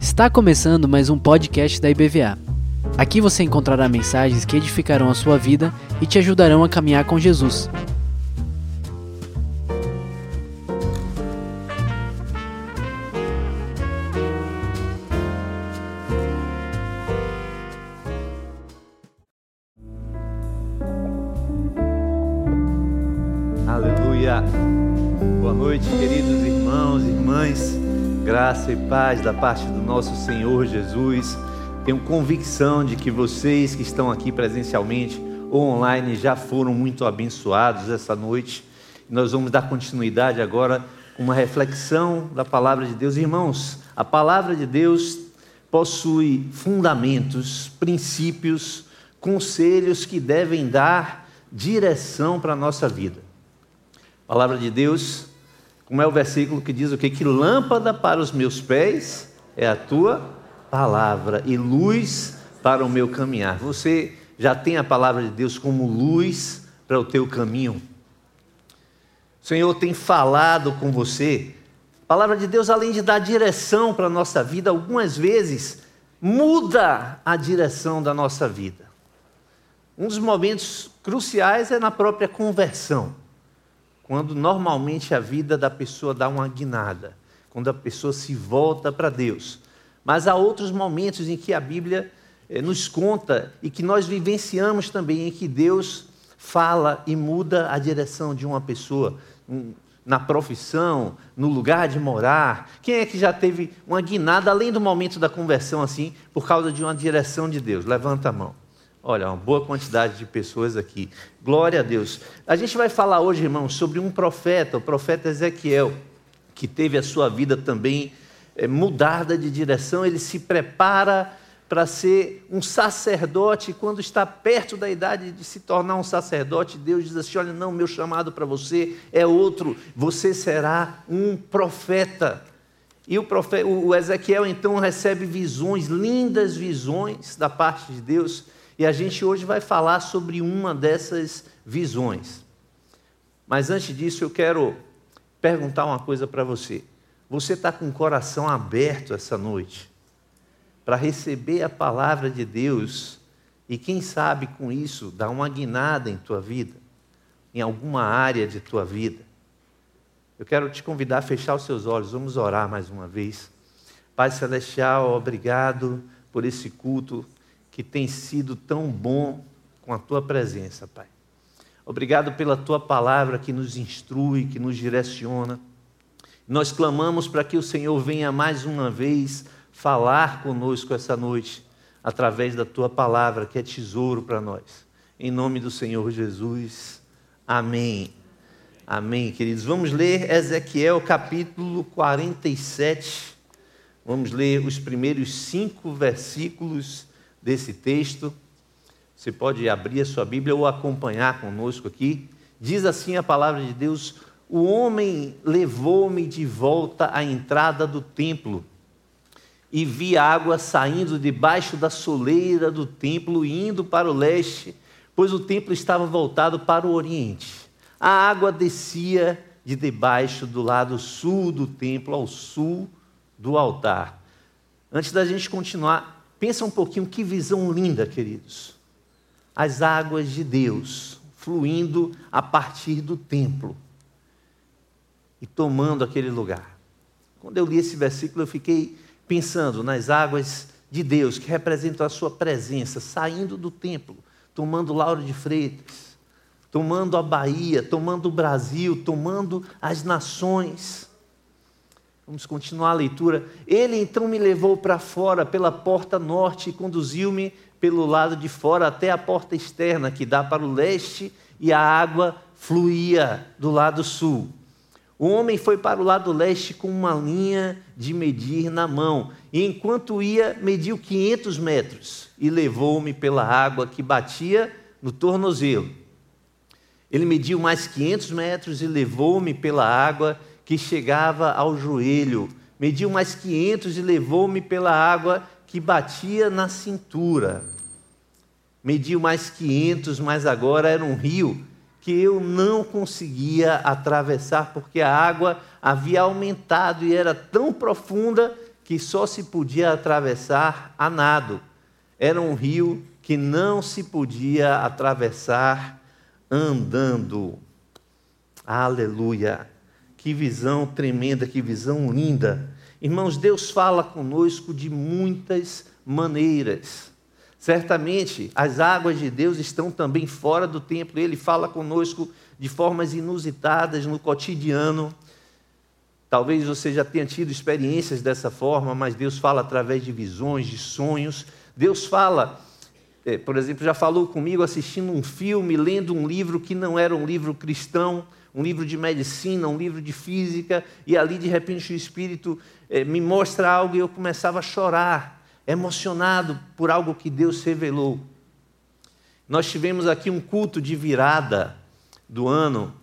Está começando mais um podcast da IBVA. Aqui você encontrará mensagens que edificarão a sua vida e te ajudarão a caminhar com Jesus. Paz da parte do nosso Senhor Jesus. Tenho convicção de que vocês que estão aqui presencialmente ou online já foram muito abençoados essa noite. Nós vamos dar continuidade agora com uma reflexão da palavra de Deus. Irmãos, a palavra de Deus possui fundamentos, princípios, conselhos que devem dar direção para a nossa vida. A palavra de Deus, como é o versículo que diz o que? Que lâmpada para os meus pés é a tua palavra e luz para o meu caminhar. Você já tem a palavra de Deus como luz para o teu caminho? O Senhor tem falado com você. A palavra de Deus, além de dar direção para a nossa vida, algumas vezes muda a direção da nossa vida. Um dos momentos cruciais é na própria conversão quando normalmente a vida da pessoa dá uma guinada, quando a pessoa se volta para Deus. Mas há outros momentos em que a Bíblia eh, nos conta e que nós vivenciamos também, em que Deus fala e muda a direção de uma pessoa, na profissão, no lugar de morar. Quem é que já teve uma guinada além do momento da conversão assim, por causa de uma direção de Deus? Levanta a mão. Olha, uma boa quantidade de pessoas aqui. Glória a Deus. A gente vai falar hoje, irmãos, sobre um profeta, o profeta Ezequiel, que teve a sua vida também é, mudada de direção. Ele se prepara para ser um sacerdote. Quando está perto da idade de se tornar um sacerdote, Deus diz assim: Olha, não, meu chamado para você é outro. Você será um profeta. E o, profeta, o Ezequiel então recebe visões, lindas visões da parte de Deus e a gente hoje vai falar sobre uma dessas visões. Mas antes disso, eu quero perguntar uma coisa para você. Você está com o coração aberto essa noite para receber a palavra de Deus e, quem sabe, com isso, dar uma guinada em tua vida, em alguma área de tua vida? Eu quero te convidar a fechar os seus olhos, vamos orar mais uma vez. Pai Celestial, obrigado por esse culto que tem sido tão bom com a tua presença, Pai. Obrigado pela tua palavra que nos instrui, que nos direciona. Nós clamamos para que o Senhor venha mais uma vez falar conosco essa noite, através da tua palavra, que é tesouro para nós. Em nome do Senhor Jesus. Amém. Amém, queridos. Vamos ler Ezequiel capítulo 47. Vamos ler os primeiros cinco versículos desse texto. Você pode abrir a sua Bíblia ou acompanhar conosco aqui. Diz assim a palavra de Deus: O homem levou-me de volta à entrada do templo e vi água saindo debaixo da soleira do templo indo para o leste, pois o templo estava voltado para o oriente. A água descia de debaixo do lado sul do templo ao sul do altar. Antes da gente continuar, Pensa um pouquinho que visão linda, queridos. As águas de Deus fluindo a partir do templo e tomando aquele lugar. Quando eu li esse versículo, eu fiquei pensando nas águas de Deus que representam a sua presença, saindo do templo, tomando Lauro de Freitas, tomando a Bahia, tomando o Brasil, tomando as nações. Vamos continuar a leitura. Ele então me levou para fora pela porta norte e conduziu-me pelo lado de fora até a porta externa que dá para o leste e a água fluía do lado sul. O homem foi para o lado leste com uma linha de medir na mão, e enquanto ia, mediu 500 metros e levou-me pela água que batia no tornozelo. Ele mediu mais 500 metros e levou-me pela água que chegava ao joelho, mediu mais 500 e levou-me pela água que batia na cintura. Mediu mais 500, mas agora era um rio que eu não conseguia atravessar porque a água havia aumentado e era tão profunda que só se podia atravessar a nado. Era um rio que não se podia atravessar andando. Aleluia! Que visão tremenda, que visão linda. Irmãos, Deus fala conosco de muitas maneiras. Certamente as águas de Deus estão também fora do templo, ele fala conosco de formas inusitadas no cotidiano. Talvez você já tenha tido experiências dessa forma, mas Deus fala através de visões, de sonhos. Deus fala, é, por exemplo, já falou comigo assistindo um filme, lendo um livro que não era um livro cristão, um livro de medicina, um livro de física, e ali de repente o Espírito eh, me mostra algo e eu começava a chorar, emocionado por algo que Deus revelou. Nós tivemos aqui um culto de virada do ano,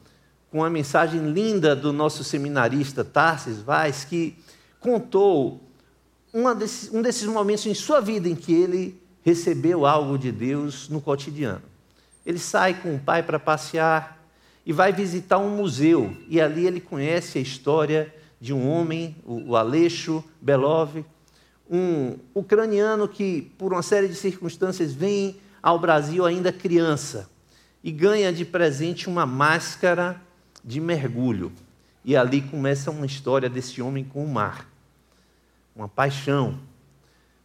com uma mensagem linda do nosso seminarista Tarsis Vaz, que contou um desses momentos em sua vida em que ele recebeu algo de Deus no cotidiano. Ele sai com o pai para passear, e vai visitar um museu. E ali ele conhece a história de um homem, o Aleixo Belov, um ucraniano que, por uma série de circunstâncias, vem ao Brasil ainda criança e ganha de presente uma máscara de mergulho. E ali começa uma história desse homem com o mar. Uma paixão,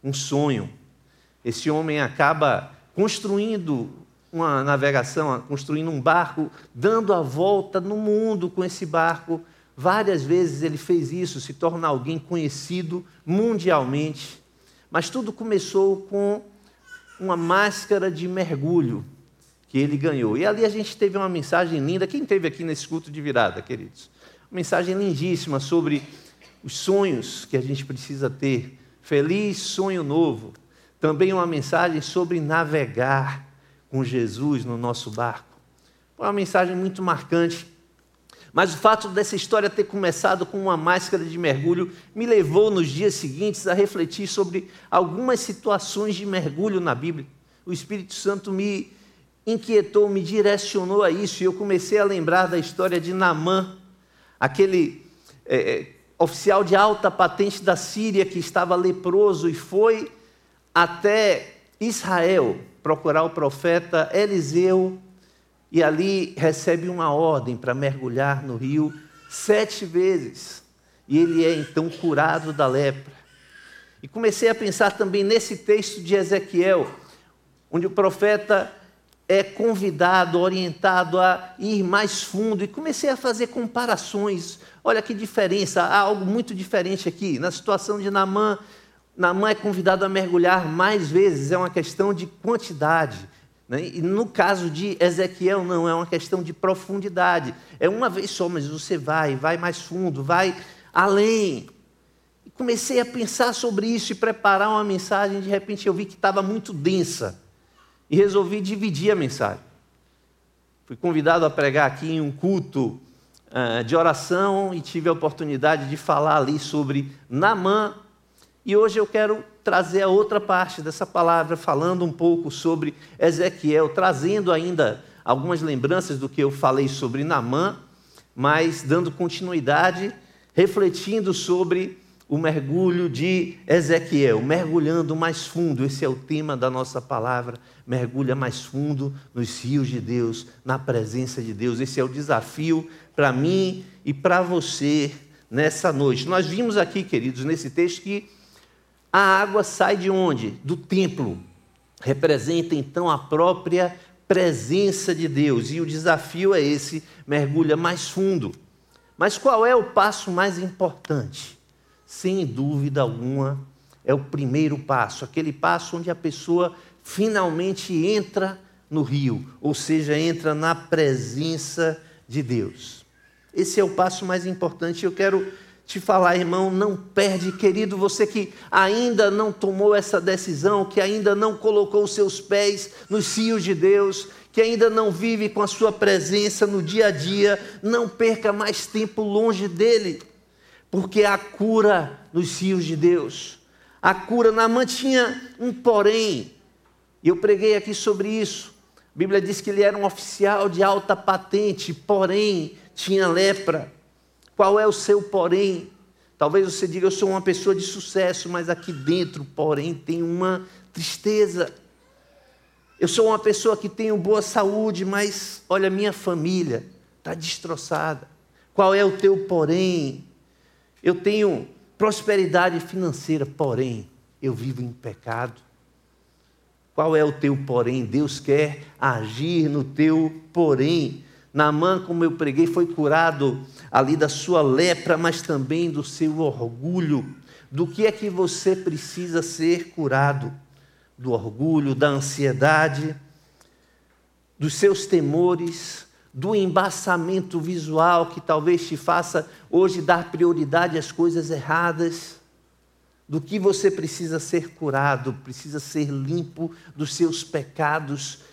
um sonho. Esse homem acaba construindo uma navegação, construindo um barco, dando a volta no mundo com esse barco. Várias vezes ele fez isso, se torna alguém conhecido mundialmente. Mas tudo começou com uma máscara de mergulho que ele ganhou. E ali a gente teve uma mensagem linda. Quem teve aqui nesse culto de virada, queridos? Uma mensagem lindíssima sobre os sonhos que a gente precisa ter. Feliz sonho novo. Também uma mensagem sobre navegar com Jesus no nosso barco. Foi uma mensagem muito marcante. Mas o fato dessa história ter começado com uma máscara de mergulho me levou nos dias seguintes a refletir sobre algumas situações de mergulho na Bíblia. O Espírito Santo me inquietou, me direcionou a isso, e eu comecei a lembrar da história de Naamã, aquele é, é oficial de alta patente da Síria que estava leproso e foi até Israel procurar o profeta Eliseu e ali recebe uma ordem para mergulhar no rio sete vezes. E ele é então curado da lepra. E comecei a pensar também nesse texto de Ezequiel, onde o profeta é convidado, orientado a ir mais fundo, e comecei a fazer comparações. Olha que diferença, há algo muito diferente aqui. Na situação de Naamã, Naamã é convidado a mergulhar mais vezes, é uma questão de quantidade. Né? E no caso de Ezequiel, não, é uma questão de profundidade. É uma vez só, mas você vai, vai mais fundo, vai além. Comecei a pensar sobre isso e preparar uma mensagem. De repente eu vi que estava muito densa e resolvi dividir a mensagem. Fui convidado a pregar aqui em um culto uh, de oração e tive a oportunidade de falar ali sobre Namã e hoje eu quero trazer a outra parte dessa palavra, falando um pouco sobre Ezequiel, trazendo ainda algumas lembranças do que eu falei sobre Namã, mas dando continuidade, refletindo sobre o mergulho de Ezequiel, mergulhando mais fundo, esse é o tema da nossa palavra, mergulha mais fundo nos rios de Deus, na presença de Deus. Esse é o desafio para mim e para você nessa noite. Nós vimos aqui, queridos, nesse texto que a água sai de onde? Do templo. Representa então a própria presença de Deus. E o desafio é esse: mergulha mais fundo. Mas qual é o passo mais importante? Sem dúvida alguma, é o primeiro passo, aquele passo onde a pessoa finalmente entra no rio, ou seja, entra na presença de Deus. Esse é o passo mais importante. Eu quero te falar, irmão, não perde, querido, você que ainda não tomou essa decisão, que ainda não colocou os seus pés nos cios de Deus, que ainda não vive com a sua presença no dia a dia, não perca mais tempo longe dele, porque há cura nos cios de Deus. A cura na tinha um porém, e eu preguei aqui sobre isso. A Bíblia diz que ele era um oficial de alta patente, porém tinha lepra. Qual é o seu porém? Talvez você diga, eu sou uma pessoa de sucesso, mas aqui dentro, porém, tem uma tristeza. Eu sou uma pessoa que tenho boa saúde, mas olha, minha família está destroçada. Qual é o teu porém? Eu tenho prosperidade financeira, porém, eu vivo em pecado. Qual é o teu porém? Deus quer agir no teu porém. Naamã, como eu preguei, foi curado ali da sua lepra, mas também do seu orgulho. Do que é que você precisa ser curado? Do orgulho, da ansiedade, dos seus temores, do embaçamento visual que talvez te faça hoje dar prioridade às coisas erradas do que você precisa ser curado, precisa ser limpo dos seus pecados,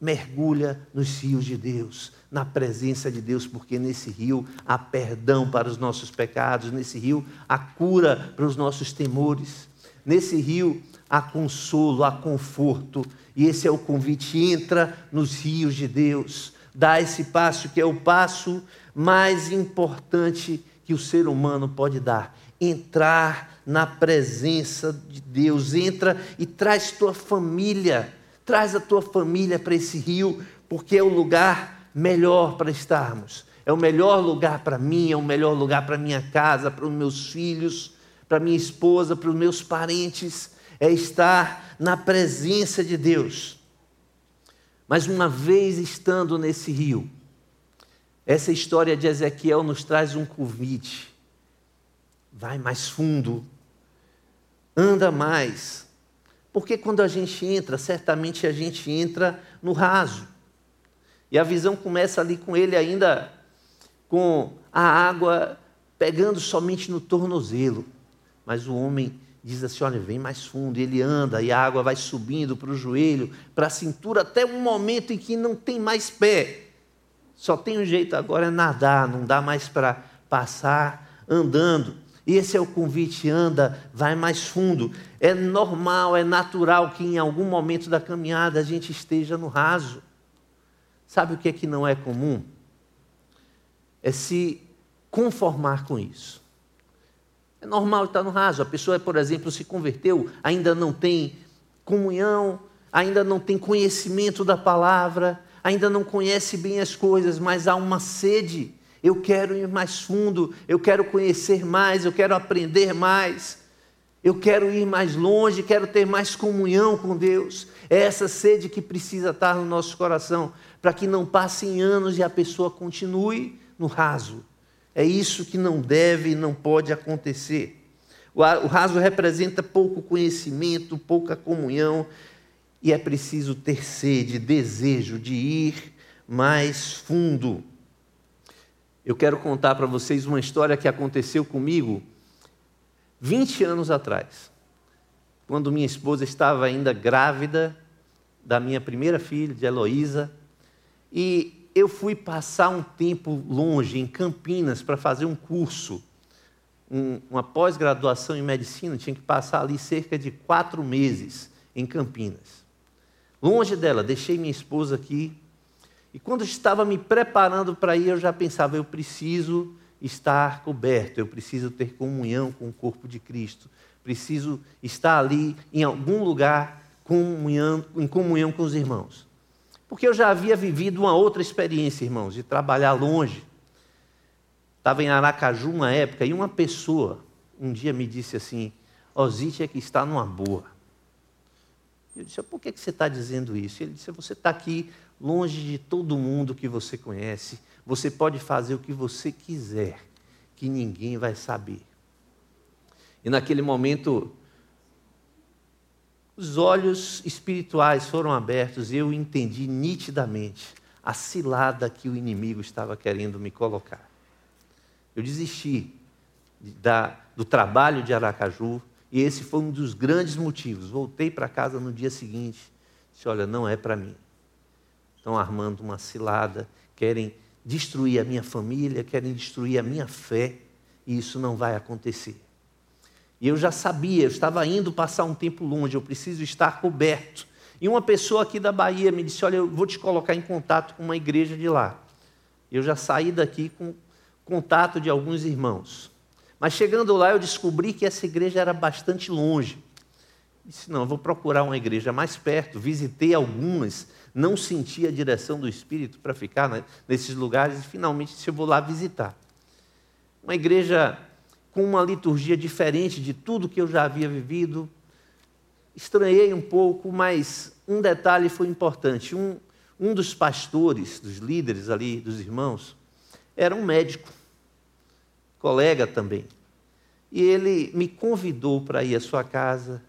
mergulha nos rios de Deus, na presença de Deus, porque nesse rio há perdão para os nossos pecados, nesse rio há cura para os nossos temores, nesse rio há consolo, há conforto, e esse é o convite: entra nos rios de Deus, dá esse passo que é o passo mais importante que o ser humano pode dar entrar na presença de Deus. Entra e traz tua família, traz a tua família para esse rio, porque é o lugar melhor para estarmos. É o melhor lugar para mim, é o melhor lugar para minha casa, para os meus filhos, para minha esposa, para os meus parentes. É estar na presença de Deus. Mas uma vez estando nesse rio, essa história de Ezequiel nos traz um convite vai mais fundo, anda mais. Porque quando a gente entra, certamente a gente entra no raso. E a visão começa ali com ele ainda com a água pegando somente no tornozelo. Mas o homem diz assim: olha, vem mais fundo. E ele anda e a água vai subindo para o joelho, para a cintura, até um momento em que não tem mais pé. Só tem um jeito agora é nadar, não dá mais para passar andando. Esse é o convite, anda, vai mais fundo. É normal, é natural que em algum momento da caminhada a gente esteja no raso. Sabe o que é que não é comum? É se conformar com isso. É normal estar no raso. A pessoa, por exemplo, se converteu, ainda não tem comunhão, ainda não tem conhecimento da palavra, ainda não conhece bem as coisas, mas há uma sede eu quero ir mais fundo, eu quero conhecer mais, eu quero aprender mais, eu quero ir mais longe, quero ter mais comunhão com Deus. É essa sede que precisa estar no nosso coração, para que não passem anos e a pessoa continue no raso. É isso que não deve e não pode acontecer. O raso representa pouco conhecimento, pouca comunhão, e é preciso ter sede, desejo de ir mais fundo. Eu quero contar para vocês uma história que aconteceu comigo 20 anos atrás, quando minha esposa estava ainda grávida da minha primeira filha, de Heloísa, e eu fui passar um tempo longe, em Campinas, para fazer um curso, um, uma pós-graduação em medicina, tinha que passar ali cerca de quatro meses em Campinas. Longe dela, deixei minha esposa aqui e quando estava me preparando para ir, eu já pensava, eu preciso estar coberto, eu preciso ter comunhão com o corpo de Cristo, preciso estar ali em algum lugar comunhão, em comunhão com os irmãos. Porque eu já havia vivido uma outra experiência, irmãos, de trabalhar longe. Estava em Aracaju uma época e uma pessoa um dia me disse assim: Osite é que está numa boa. Eu disse: por que você está dizendo isso? Ele disse: você está aqui longe de todo mundo que você conhece, você pode fazer o que você quiser, que ninguém vai saber. E naquele momento, os olhos espirituais foram abertos e eu entendi nitidamente a cilada que o inimigo estava querendo me colocar. Eu desisti da, do trabalho de Aracaju e esse foi um dos grandes motivos. Voltei para casa no dia seguinte, disse: Olha, não é para mim estão armando uma cilada, querem destruir a minha família, querem destruir a minha fé, e isso não vai acontecer. E eu já sabia, eu estava indo passar um tempo longe, eu preciso estar coberto. E uma pessoa aqui da Bahia me disse: Olha, eu vou te colocar em contato com uma igreja de lá. Eu já saí daqui com contato de alguns irmãos. Mas chegando lá, eu descobri que essa igreja era bastante longe. Disse: Não, eu vou procurar uma igreja mais perto. Visitei algumas, não senti a direção do Espírito para ficar nesses lugares e finalmente disse: Eu vou lá visitar. Uma igreja com uma liturgia diferente de tudo que eu já havia vivido, estranhei um pouco, mas um detalhe foi importante. Um, um dos pastores, dos líderes ali, dos irmãos, era um médico, colega também. E ele me convidou para ir à sua casa,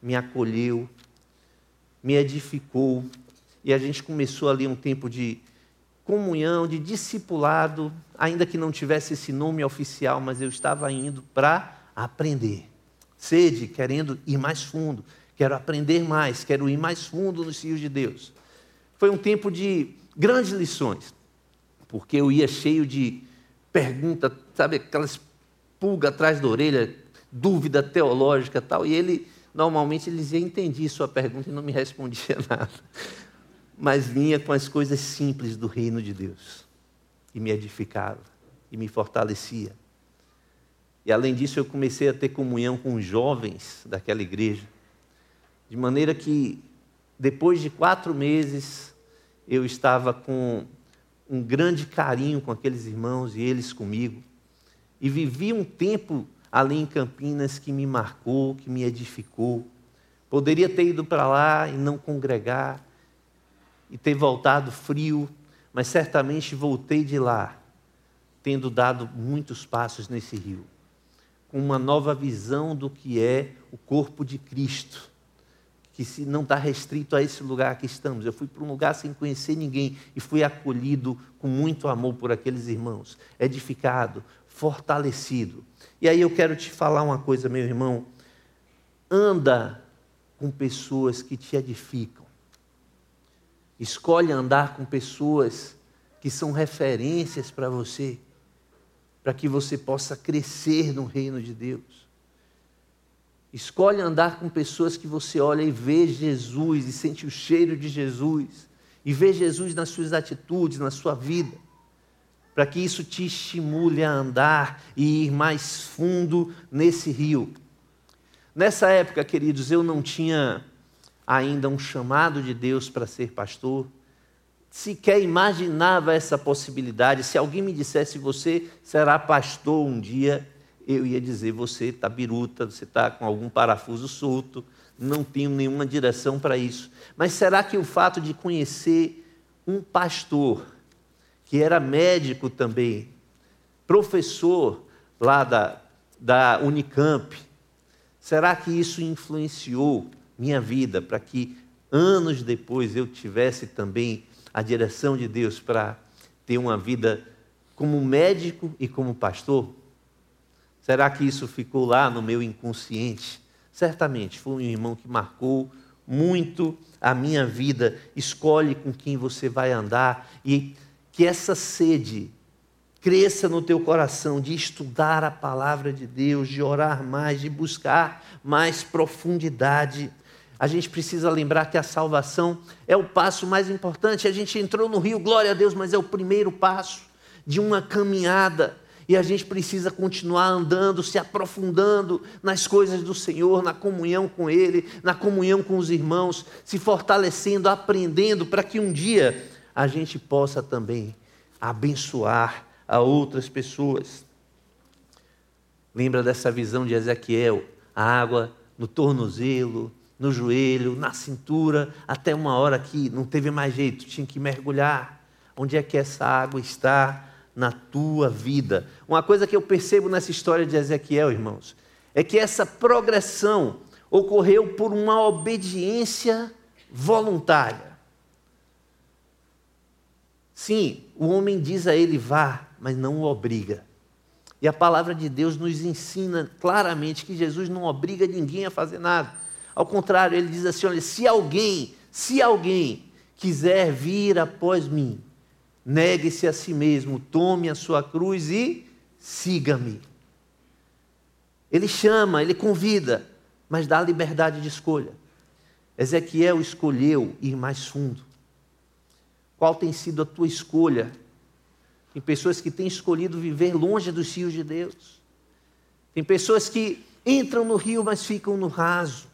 me acolheu, me edificou, e a gente começou ali um tempo de comunhão, de discipulado, ainda que não tivesse esse nome oficial, mas eu estava indo para aprender sede, querendo ir mais fundo. Quero aprender mais, quero ir mais fundo nos rios de Deus. Foi um tempo de grandes lições, porque eu ia cheio de perguntas, sabe, aquelas pulga atrás da orelha, dúvida teológica tal, e ele, normalmente, ele dizia, entendi sua pergunta e não me respondia nada. Mas vinha com as coisas simples do reino de Deus, e me edificava, e me fortalecia. E além disso, eu comecei a ter comunhão com os jovens daquela igreja, de maneira que, depois de quatro meses, eu estava com um grande carinho com aqueles irmãos e eles comigo. E vivi um tempo ali em Campinas que me marcou, que me edificou. Poderia ter ido para lá e não congregar, e ter voltado frio, mas certamente voltei de lá, tendo dado muitos passos nesse rio com uma nova visão do que é o corpo de Cristo, que se não está restrito a esse lugar que estamos. Eu fui para um lugar sem conhecer ninguém e fui acolhido com muito amor por aqueles irmãos, edificado, fortalecido. E aí eu quero te falar uma coisa, meu irmão. Anda com pessoas que te edificam. Escolhe andar com pessoas que são referências para você para que você possa crescer no reino de Deus. Escolhe andar com pessoas que você olha e vê Jesus e sente o cheiro de Jesus, e vê Jesus nas suas atitudes, na sua vida, para que isso te estimule a andar e ir mais fundo nesse rio. Nessa época, queridos, eu não tinha ainda um chamado de Deus para ser pastor sequer imaginava essa possibilidade. Se alguém me dissesse, você será pastor um dia, eu ia dizer, você está biruta, você está com algum parafuso solto, não tenho nenhuma direção para isso. Mas será que o fato de conhecer um pastor, que era médico também, professor lá da, da Unicamp, será que isso influenciou minha vida para que anos depois eu tivesse também a direção de Deus para ter uma vida como médico e como pastor? Será que isso ficou lá no meu inconsciente? Certamente, foi um irmão que marcou muito a minha vida. Escolhe com quem você vai andar e que essa sede cresça no teu coração de estudar a palavra de Deus, de orar mais, de buscar mais profundidade a gente precisa lembrar que a salvação é o passo mais importante. A gente entrou no rio, glória a Deus, mas é o primeiro passo de uma caminhada. E a gente precisa continuar andando, se aprofundando nas coisas do Senhor, na comunhão com Ele, na comunhão com os irmãos, se fortalecendo, aprendendo, para que um dia a gente possa também abençoar a outras pessoas. Lembra dessa visão de Ezequiel? A água no tornozelo, no joelho, na cintura, até uma hora que não teve mais jeito, tinha que mergulhar. Onde é que essa água está na tua vida? Uma coisa que eu percebo nessa história de Ezequiel, irmãos, é que essa progressão ocorreu por uma obediência voluntária. Sim, o homem diz a ele vá, mas não o obriga. E a palavra de Deus nos ensina claramente que Jesus não obriga ninguém a fazer nada. Ao contrário, ele diz assim: olha, se alguém, se alguém quiser vir após mim, negue-se a si mesmo, tome a sua cruz e siga-me. Ele chama, ele convida, mas dá liberdade de escolha. Ezequiel escolheu ir mais fundo. Qual tem sido a tua escolha? Tem pessoas que têm escolhido viver longe dos rios de Deus. Tem pessoas que entram no rio, mas ficam no raso.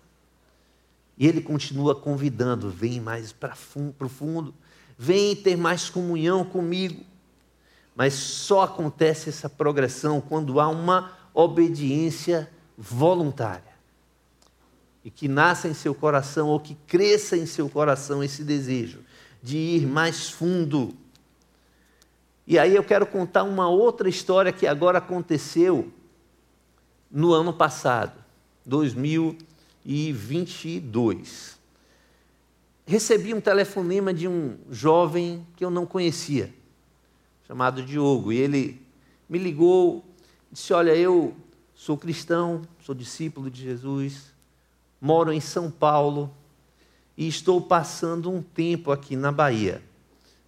E ele continua convidando: vem mais para o fundo, vem ter mais comunhão comigo. Mas só acontece essa progressão quando há uma obediência voluntária. E que nasça em seu coração, ou que cresça em seu coração esse desejo de ir mais fundo. E aí eu quero contar uma outra história que agora aconteceu no ano passado, 2022. Recebi um telefonema de um jovem que eu não conhecia, chamado Diogo, e ele me ligou, disse: Olha, eu sou cristão, sou discípulo de Jesus, moro em São Paulo e estou passando um tempo aqui na Bahia.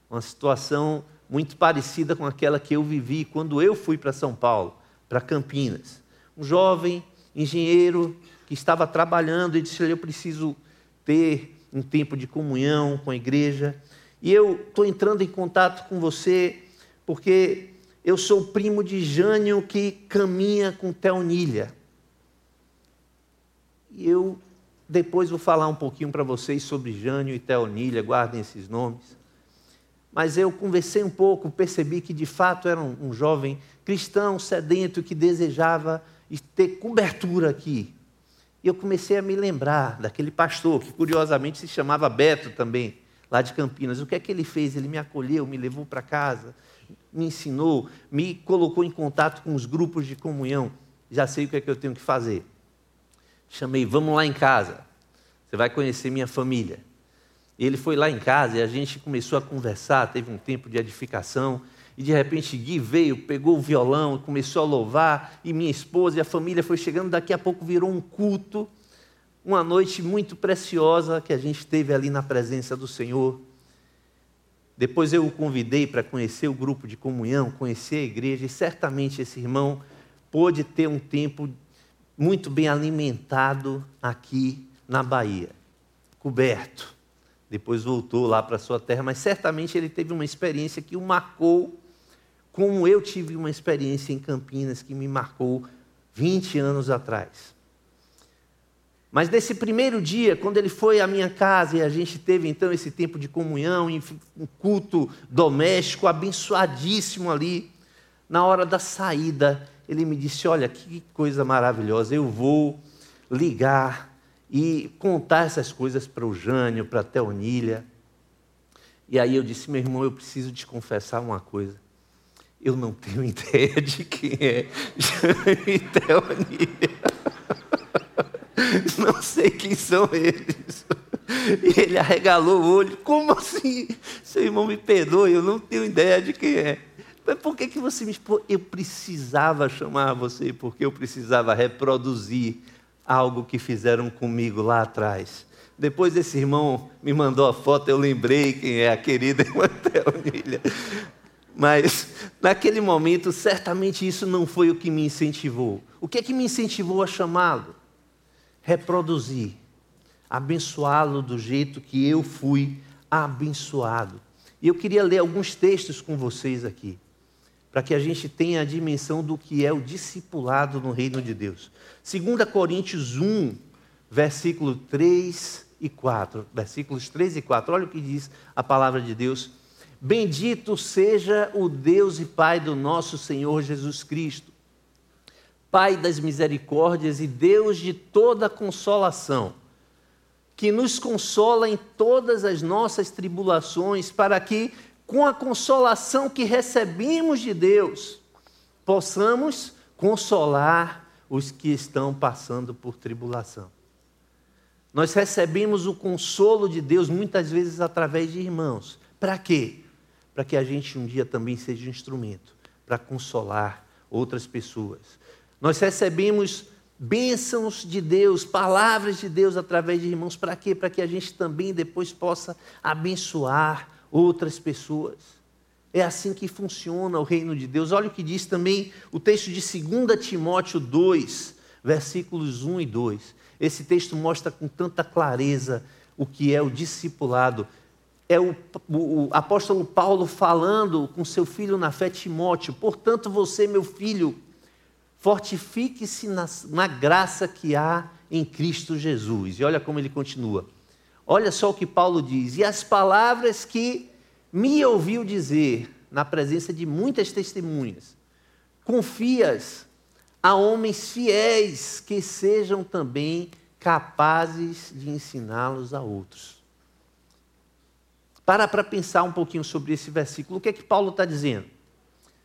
Uma situação muito parecida com aquela que eu vivi quando eu fui para São Paulo, para Campinas um jovem engenheiro que estava trabalhando e disse: Eu preciso ter um tempo de comunhão com a igreja. E eu estou entrando em contato com você porque eu sou primo de Jânio que caminha com Teonilha. E eu depois vou falar um pouquinho para vocês sobre Jânio e Teonilha, guardem esses nomes. Mas eu conversei um pouco, percebi que de fato era um, jovem cristão sedento que desejava ter cobertura aqui. E eu comecei a me lembrar daquele pastor, que curiosamente se chamava Beto também, lá de Campinas. O que é que ele fez? Ele me acolheu, me levou para casa, me ensinou, me colocou em contato com os grupos de comunhão. Já sei o que é que eu tenho que fazer. Chamei, vamos lá em casa. Você vai conhecer minha família. Ele foi lá em casa e a gente começou a conversar, teve um tempo de edificação. E de repente Gui veio, pegou o violão, começou a louvar, e minha esposa e a família foi chegando, daqui a pouco virou um culto, uma noite muito preciosa que a gente teve ali na presença do Senhor. Depois eu o convidei para conhecer o grupo de comunhão, conhecer a igreja, e certamente esse irmão pôde ter um tempo muito bem alimentado aqui na Bahia, coberto. Depois voltou lá para sua terra, mas certamente ele teve uma experiência que o marcou como eu tive uma experiência em Campinas que me marcou 20 anos atrás. Mas nesse primeiro dia, quando ele foi à minha casa e a gente teve então esse tempo de comunhão, um culto doméstico abençoadíssimo ali, na hora da saída, ele me disse: Olha, que coisa maravilhosa, eu vou ligar e contar essas coisas para o Jânio, para a Teonilha. E aí eu disse: Meu irmão, eu preciso te confessar uma coisa. Eu não tenho ideia de quem é Jane Teonia. Não sei quem são eles. E ele arregalou o olho. Como assim? Seu irmão me perdoe, eu não tenho ideia de quem é. Mas por que, que você me expôs? Eu precisava chamar você, porque eu precisava reproduzir algo que fizeram comigo lá atrás. Depois desse irmão me mandou a foto, eu lembrei quem é a querida irmã Teonilha. Mas naquele momento, certamente isso não foi o que me incentivou. O que é que me incentivou a chamá-lo? Reproduzir, abençoá-lo do jeito que eu fui abençoado. E eu queria ler alguns textos com vocês aqui, para que a gente tenha a dimensão do que é o discipulado no reino de Deus. 2 Coríntios 1, versículo 3 e 4. Versículos 3 e 4. Olha o que diz a palavra de Deus Bendito seja o Deus e Pai do nosso Senhor Jesus Cristo, Pai das misericórdias e Deus de toda consolação, que nos consola em todas as nossas tribulações, para que, com a consolação que recebemos de Deus, possamos consolar os que estão passando por tribulação. Nós recebemos o consolo de Deus muitas vezes através de irmãos. Para quê? para que a gente um dia também seja um instrumento para consolar outras pessoas. Nós recebemos bênçãos de Deus, palavras de Deus através de irmãos, para quê? Para que a gente também depois possa abençoar outras pessoas. É assim que funciona o reino de Deus. Olha o que diz também o texto de 2 Timóteo 2, versículos 1 e 2. Esse texto mostra com tanta clareza o que é o discipulado. É o, o, apóstolo Paulo falando com seu filho na fé, Timóteo. Portanto, você, meu filho, fortifique-se na, na graça que há em Cristo Jesus. E olha como ele continua. Olha só o que Paulo diz. E as palavras que me ouviu dizer na presença de muitas testemunhas, confias a homens fiéis que sejam também capazes de ensiná-los a outros. Para para pensar um pouquinho sobre esse versículo. O que é que Paulo está dizendo?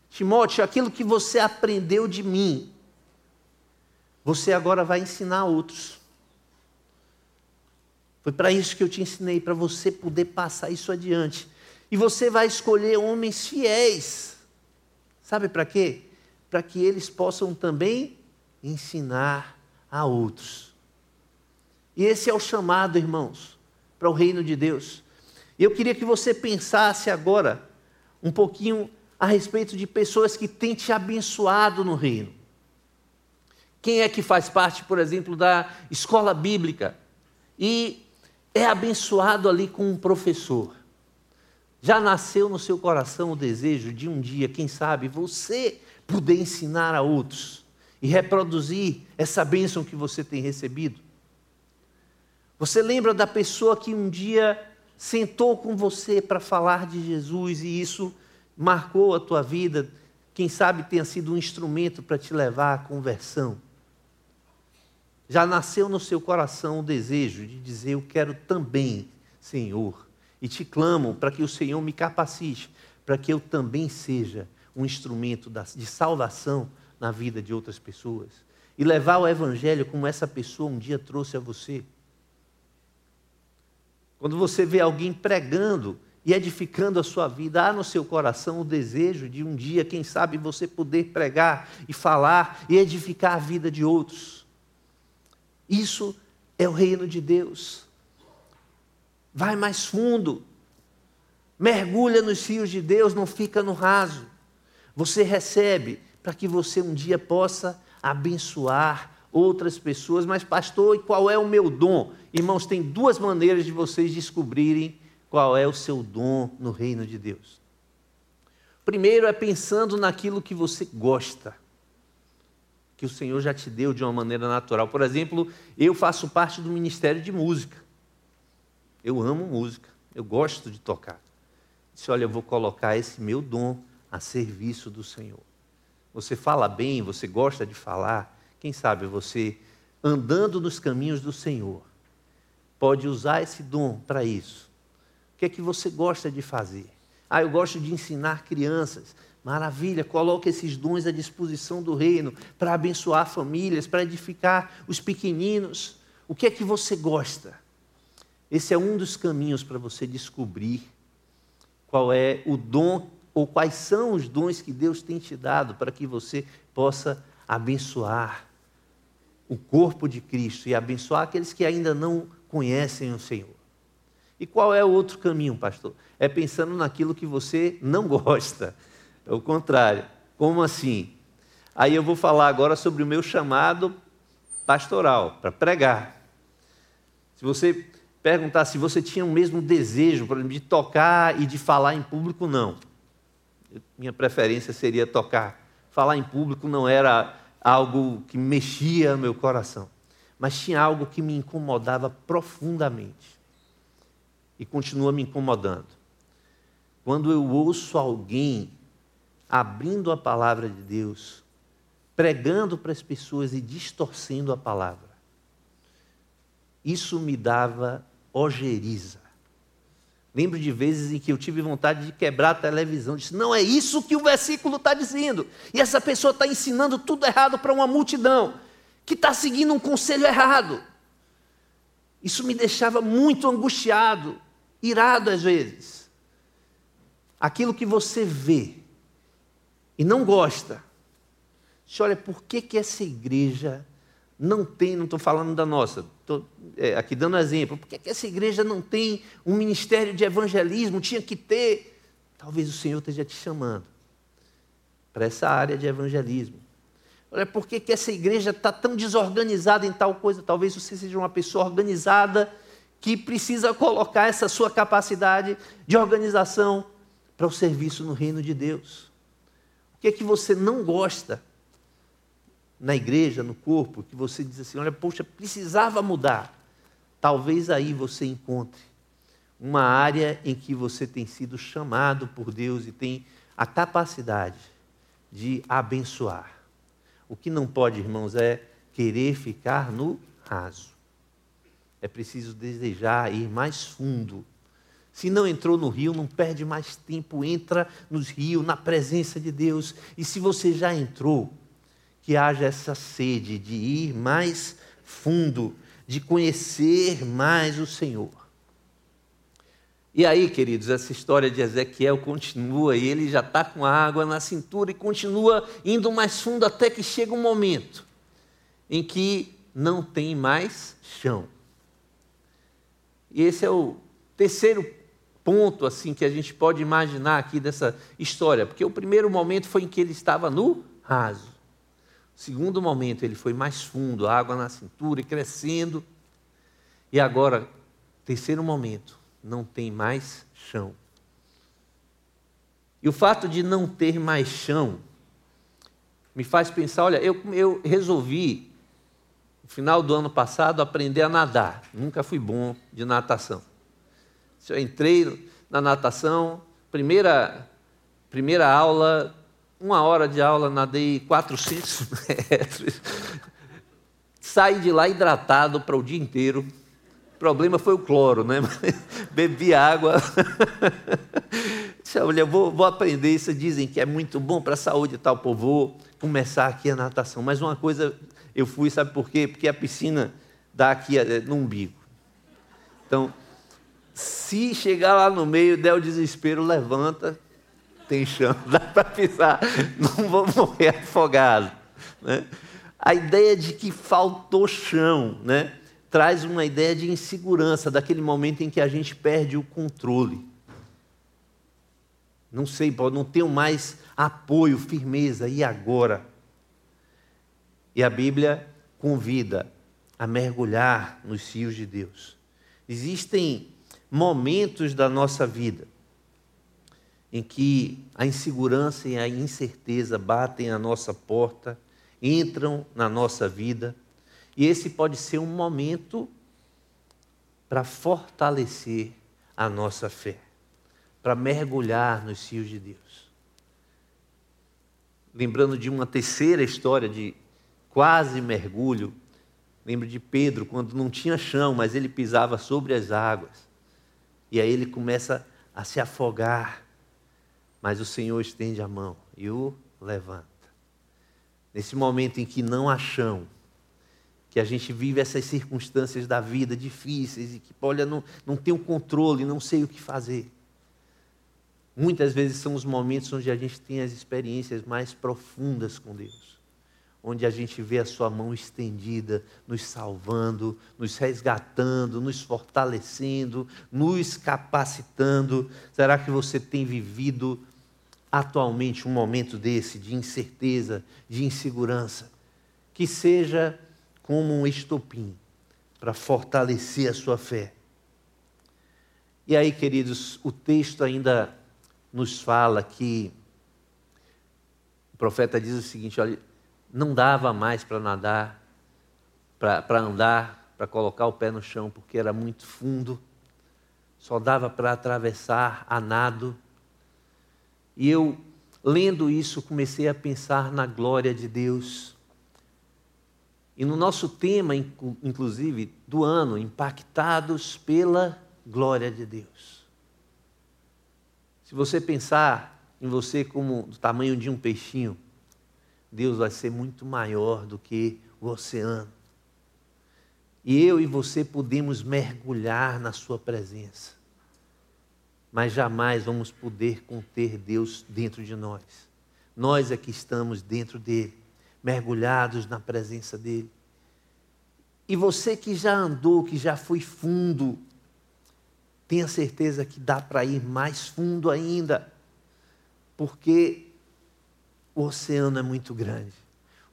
Timóteo, aquilo que você aprendeu de mim, você agora vai ensinar a outros. Foi para isso que eu te ensinei, para você poder passar isso adiante. E você vai escolher homens fiéis. Sabe para quê? Para que eles possam também ensinar a outros. E esse é o chamado, irmãos, para o reino de Deus. Eu queria que você pensasse agora um pouquinho a respeito de pessoas que têm te abençoado no reino. Quem é que faz parte, por exemplo, da escola bíblica e é abençoado ali com um professor? Já nasceu no seu coração o desejo de um dia, quem sabe, você poder ensinar a outros e reproduzir essa bênção que você tem recebido? Você lembra da pessoa que um dia sentou com você para falar de Jesus e isso marcou a tua vida? Quem sabe tenha sido um instrumento para te levar à conversão. Já nasceu no seu coração o desejo de dizer: Eu quero também, Senhor, e te clamo para que o Senhor me capacite, para que eu também seja um instrumento de salvação na vida de outras pessoas. E levar o Evangelho como essa pessoa um dia trouxe a você. Quando você vê alguém pregando e edificando a sua vida, há no seu coração o desejo de um dia, quem sabe, você poder pregar e falar e edificar a vida de outros. Isso é o reino de Deus. Vai mais fundo. Mergulha nos rios de Deus, não fica no raso. Você recebe para que você um dia possa abençoar outras pessoas. Mas, pastor, e qual é o meu dom? Irmãos, tem duas maneiras de vocês descobrirem qual é o seu dom no reino de Deus. Primeiro é pensando naquilo que você gosta, que o Senhor já te deu de uma maneira natural. Por exemplo, eu faço parte do ministério de música. Eu amo música, eu gosto de tocar. Disse: Olha, eu vou colocar esse meu dom a serviço do Senhor. Você fala bem, você gosta de falar, quem sabe você, andando nos caminhos do Senhor, pode usar esse dom para isso. O que é que você gosta de fazer? Ah, eu gosto de ensinar crianças. Maravilha, coloque esses dons à disposição do reino para abençoar famílias, para edificar os pequeninos. O que é que você gosta? Esse é um dos caminhos para você descobrir qual é o dom ou quais são os dons que Deus tem te dado para que você possa abençoar o corpo de Cristo e abençoar aqueles que ainda não conhecem o Senhor. E qual é o outro caminho, pastor? É pensando naquilo que você não gosta. É o contrário. Como assim? Aí eu vou falar agora sobre o meu chamado pastoral, para pregar. Se você perguntar se você tinha o mesmo desejo, por exemplo, de tocar e de falar em público, não. Minha preferência seria tocar. Falar em público não era algo que mexia meu coração, mas tinha algo que me incomodava profundamente e continua me incomodando. Quando eu ouço alguém abrindo a palavra de Deus, pregando para as pessoas e distorcendo a palavra, isso me dava ojeriza. Lembro de vezes em que eu tive vontade de quebrar a televisão. Disse, não é isso que o versículo está dizendo. E essa pessoa está ensinando tudo errado para uma multidão que está seguindo um conselho errado. Isso me deixava muito angustiado, irado às vezes. Aquilo que você vê e não gosta. Você olha, por que, que essa igreja não tem, não estou falando da nossa, estou é, aqui dando exemplo, por que, que essa igreja não tem um ministério de evangelismo? Tinha que ter. Talvez o Senhor esteja te chamando para essa área de evangelismo. Olha, por que, que essa igreja está tão desorganizada em tal coisa? Talvez você seja uma pessoa organizada que precisa colocar essa sua capacidade de organização para o serviço no reino de Deus. O que é que você não gosta na igreja, no corpo, que você diz assim: olha, poxa, precisava mudar. Talvez aí você encontre uma área em que você tem sido chamado por Deus e tem a capacidade de abençoar. O que não pode, irmãos, é querer ficar no raso. É preciso desejar ir mais fundo. Se não entrou no rio, não perde mais tempo, entra nos rios, na presença de Deus. E se você já entrou, que haja essa sede de ir mais fundo, de conhecer mais o Senhor. E aí, queridos, essa história de Ezequiel continua e ele já está com a água na cintura e continua indo mais fundo até que chega um momento em que não tem mais chão. E esse é o terceiro ponto assim que a gente pode imaginar aqui dessa história, porque o primeiro momento foi em que ele estava no raso. O segundo momento ele foi mais fundo, água na cintura e crescendo. E agora, terceiro momento, não tem mais chão. E o fato de não ter mais chão me faz pensar: olha, eu, eu resolvi, no final do ano passado, aprender a nadar. Nunca fui bom de natação. Eu entrei na natação, primeira, primeira aula, uma hora de aula, nadei 400 metros. Saí de lá hidratado para o dia inteiro o problema foi o cloro, né? Bebi água. Olha, vou, vou aprender isso. Dizem que é muito bom para a saúde e tal. Pô, vou começar aqui a natação. Mas uma coisa eu fui, sabe por quê? Porque a piscina dá aqui eh, no umbigo. Então, se chegar lá no meio, der o desespero, levanta, tem chão, dá para pisar, não vou morrer afogado. Né? A ideia de que faltou chão, né? traz uma ideia de insegurança, daquele momento em que a gente perde o controle. Não sei, não tenho mais apoio, firmeza, e agora? E a Bíblia convida a mergulhar nos rios de Deus. Existem momentos da nossa vida em que a insegurança e a incerteza batem à nossa porta, entram na nossa vida e esse pode ser um momento para fortalecer a nossa fé, para mergulhar nos rios de Deus. Lembrando de uma terceira história de quase mergulho, lembro de Pedro, quando não tinha chão, mas ele pisava sobre as águas. E aí ele começa a se afogar, mas o Senhor estende a mão e o levanta. Nesse momento em que não há chão, que a gente vive essas circunstâncias da vida difíceis e que, olha, não, não tenho controle, não sei o que fazer. Muitas vezes são os momentos onde a gente tem as experiências mais profundas com Deus, onde a gente vê a Sua mão estendida, nos salvando, nos resgatando, nos fortalecendo, nos capacitando. Será que você tem vivido atualmente um momento desse de incerteza, de insegurança? Que seja como um estopim para fortalecer a sua fé. E aí, queridos, o texto ainda nos fala que o profeta diz o seguinte: olha, não dava mais para nadar, para andar, para colocar o pé no chão, porque era muito fundo, só dava para atravessar a nado. E eu, lendo isso, comecei a pensar na glória de Deus e no nosso tema, inclusive, do ano, impactados pela glória de Deus. Se você pensar em você como do tamanho de um peixinho, Deus vai ser muito maior do que o oceano. E eu e você podemos mergulhar na Sua presença, mas jamais vamos poder conter Deus dentro de nós. Nós é que estamos dentro dele mergulhados na presença dEle. E você que já andou, que já foi fundo, tenha certeza que dá para ir mais fundo ainda, porque o oceano é muito grande,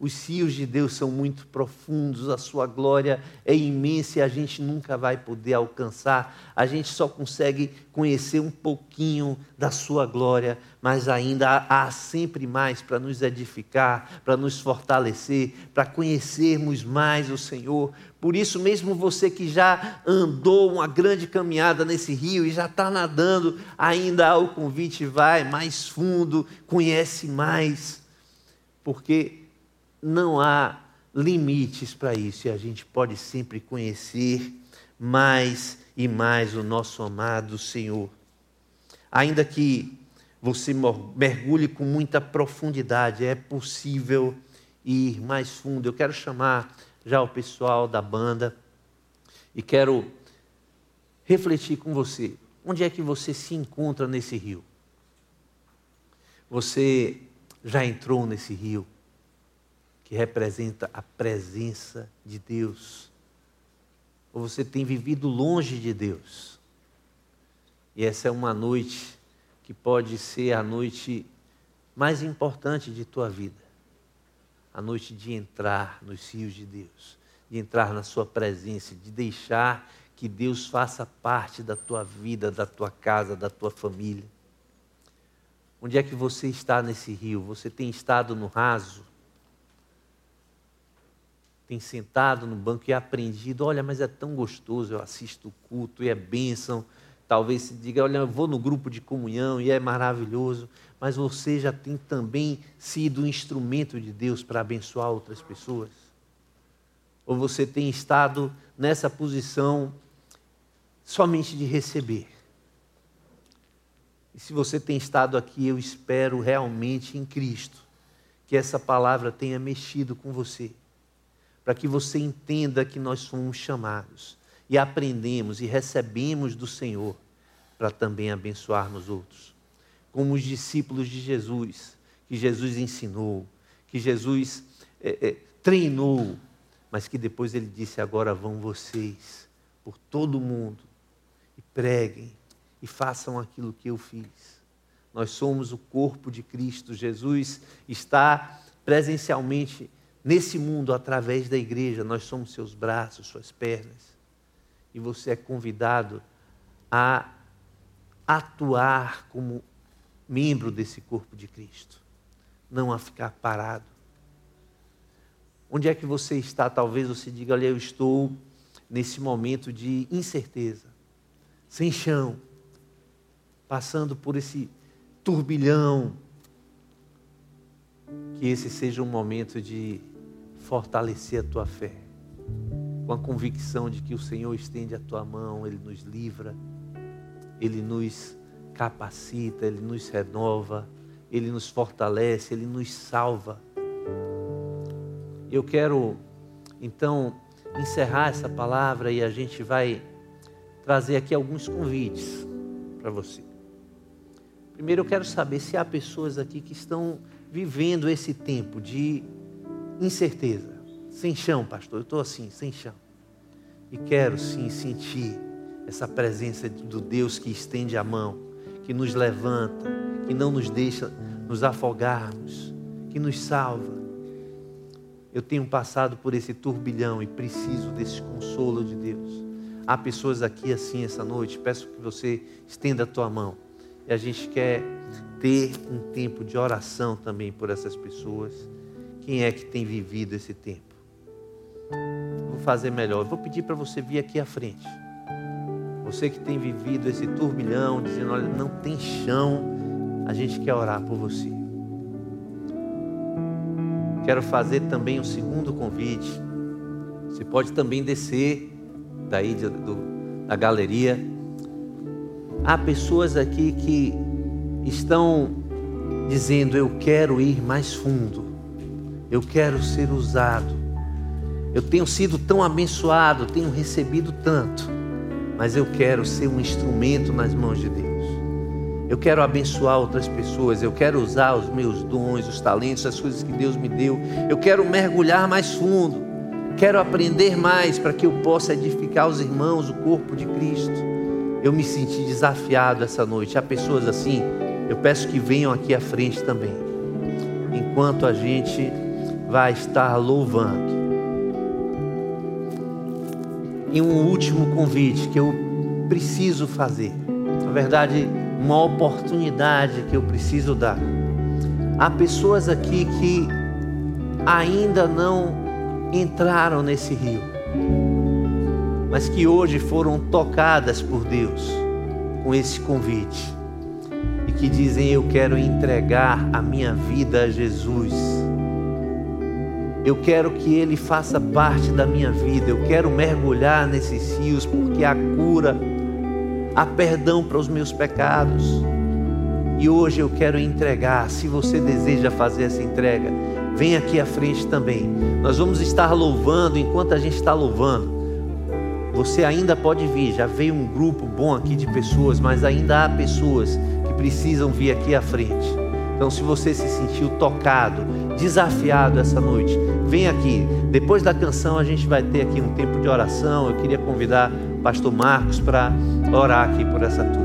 Os rios de Deus são muito profundos, a sua glória é imensa e a gente nunca vai poder alcançar. A gente só consegue conhecer um pouquinho da sua glória, mas ainda há sempre mais para nos edificar, para nos fortalecer, para conhecermos mais o Senhor. Por isso, mesmo você que já andou uma grande caminhada nesse rio e já está nadando, ainda há o convite, vai mais fundo, conhece mais, porque não há limites para isso e a gente pode sempre conhecer mais e mais o nosso amado Senhor. Ainda que você mergulhe com muita profundidade, é possível ir mais fundo. Eu quero chamar já o pessoal da banda e quero refletir com você. Onde é que você se encontra nesse rio? Você já entrou nesse rio? Que representa a presença de Deus. Ou você tem vivido longe de Deus. E essa é uma noite que pode ser a noite mais importante de tua vida. A noite de entrar nos rios de Deus, de entrar na sua presença, de deixar que Deus faça parte da tua vida, da tua casa, da tua família. Onde é que você está nesse rio? Você tem estado no raso? Tem sentado no banco e aprendido, olha, mas é tão gostoso, eu assisto o culto e é bênção. Talvez se diga, olha, eu vou no grupo de comunhão e é maravilhoso, mas você já tem também sido um instrumento de Deus para abençoar outras pessoas? Ou você tem estado nessa posição somente de receber? E se você tem estado aqui, eu espero realmente em Cristo que essa palavra tenha mexido com você para que você entenda que nós somos chamados e aprendemos e recebemos do Senhor para também abençoarmos outros. Como os discípulos de Jesus, que Jesus ensinou, que Jesus é, é, treinou, mas que depois ele disse: agora vão vocês por todo o mundo e preguem e façam aquilo que eu fiz. Nós somos o corpo de Cristo. Jesus está presencialmente nesse mundo através da igreja. Nós somos seus braços, suas pernas. E você é convidado a atuar como membro desse corpo de Cristo, não a ficar parado. Onde é que você está? Talvez você diga: Olha, eu estou nesse momento de incerteza, sem chão, passando por esse turbilhão. Que esse seja um momento de fortalecer a tua fé, com a convicção de que o Senhor estende a tua mão, Ele nos livra, Ele nos capacita, Ele nos renova, Ele nos fortalece, Ele nos salva. Eu quero, então, encerrar essa palavra e a gente vai trazer aqui alguns convites para você. Primeiro, eu quero saber se há pessoas aqui que estão vivendo esse tempo de incerteza, sem chão, pastor. Eu estou assim, sem chão. E quero sim sentir essa presença do Deus que estende a mão, que nos levanta, que não nos deixa nos afogarmos, que nos salva. Eu tenho passado por esse turbilhão e preciso desse consolo de Deus. Há pessoas aqui assim essa noite, peço que você estenda a tua mão. E a gente quer ter um tempo de oração também por essas pessoas. Quem é que tem vivido esse tempo? Vou fazer melhor. vou pedir para você vir aqui à frente. Você que tem vivido esse turbilhão, dizendo: olha, não tem chão, a gente quer orar por você. Quero fazer também um segundo convite. Você pode também descer daí do, da galeria. Há pessoas aqui que estão dizendo: Eu quero ir mais fundo. Eu quero ser usado. Eu tenho sido tão abençoado, tenho recebido tanto, mas eu quero ser um instrumento nas mãos de Deus. Eu quero abençoar outras pessoas, eu quero usar os meus dons, os talentos, as coisas que Deus me deu. Eu quero mergulhar mais fundo. Quero aprender mais para que eu possa edificar os irmãos, o corpo de Cristo. Eu me senti desafiado essa noite. Há pessoas assim, eu peço que venham aqui à frente também. Enquanto a gente vai estar louvando. E um último convite que eu preciso fazer, na verdade, uma oportunidade que eu preciso dar. Há pessoas aqui que ainda não entraram nesse rio, mas que hoje foram tocadas por Deus com esse convite e que dizem: Eu quero entregar a minha vida a Jesus. Eu quero que Ele faça parte da minha vida. Eu quero mergulhar nesses rios porque há cura, há perdão para os meus pecados. E hoje eu quero entregar. Se você deseja fazer essa entrega, vem aqui à frente também. Nós vamos estar louvando enquanto a gente está louvando. Você ainda pode vir, já veio um grupo bom aqui de pessoas, mas ainda há pessoas que precisam vir aqui à frente. Então, se você se sentiu tocado, desafiado essa noite, vem aqui. Depois da canção, a gente vai ter aqui um tempo de oração. Eu queria convidar o pastor Marcos para orar aqui por essa turma.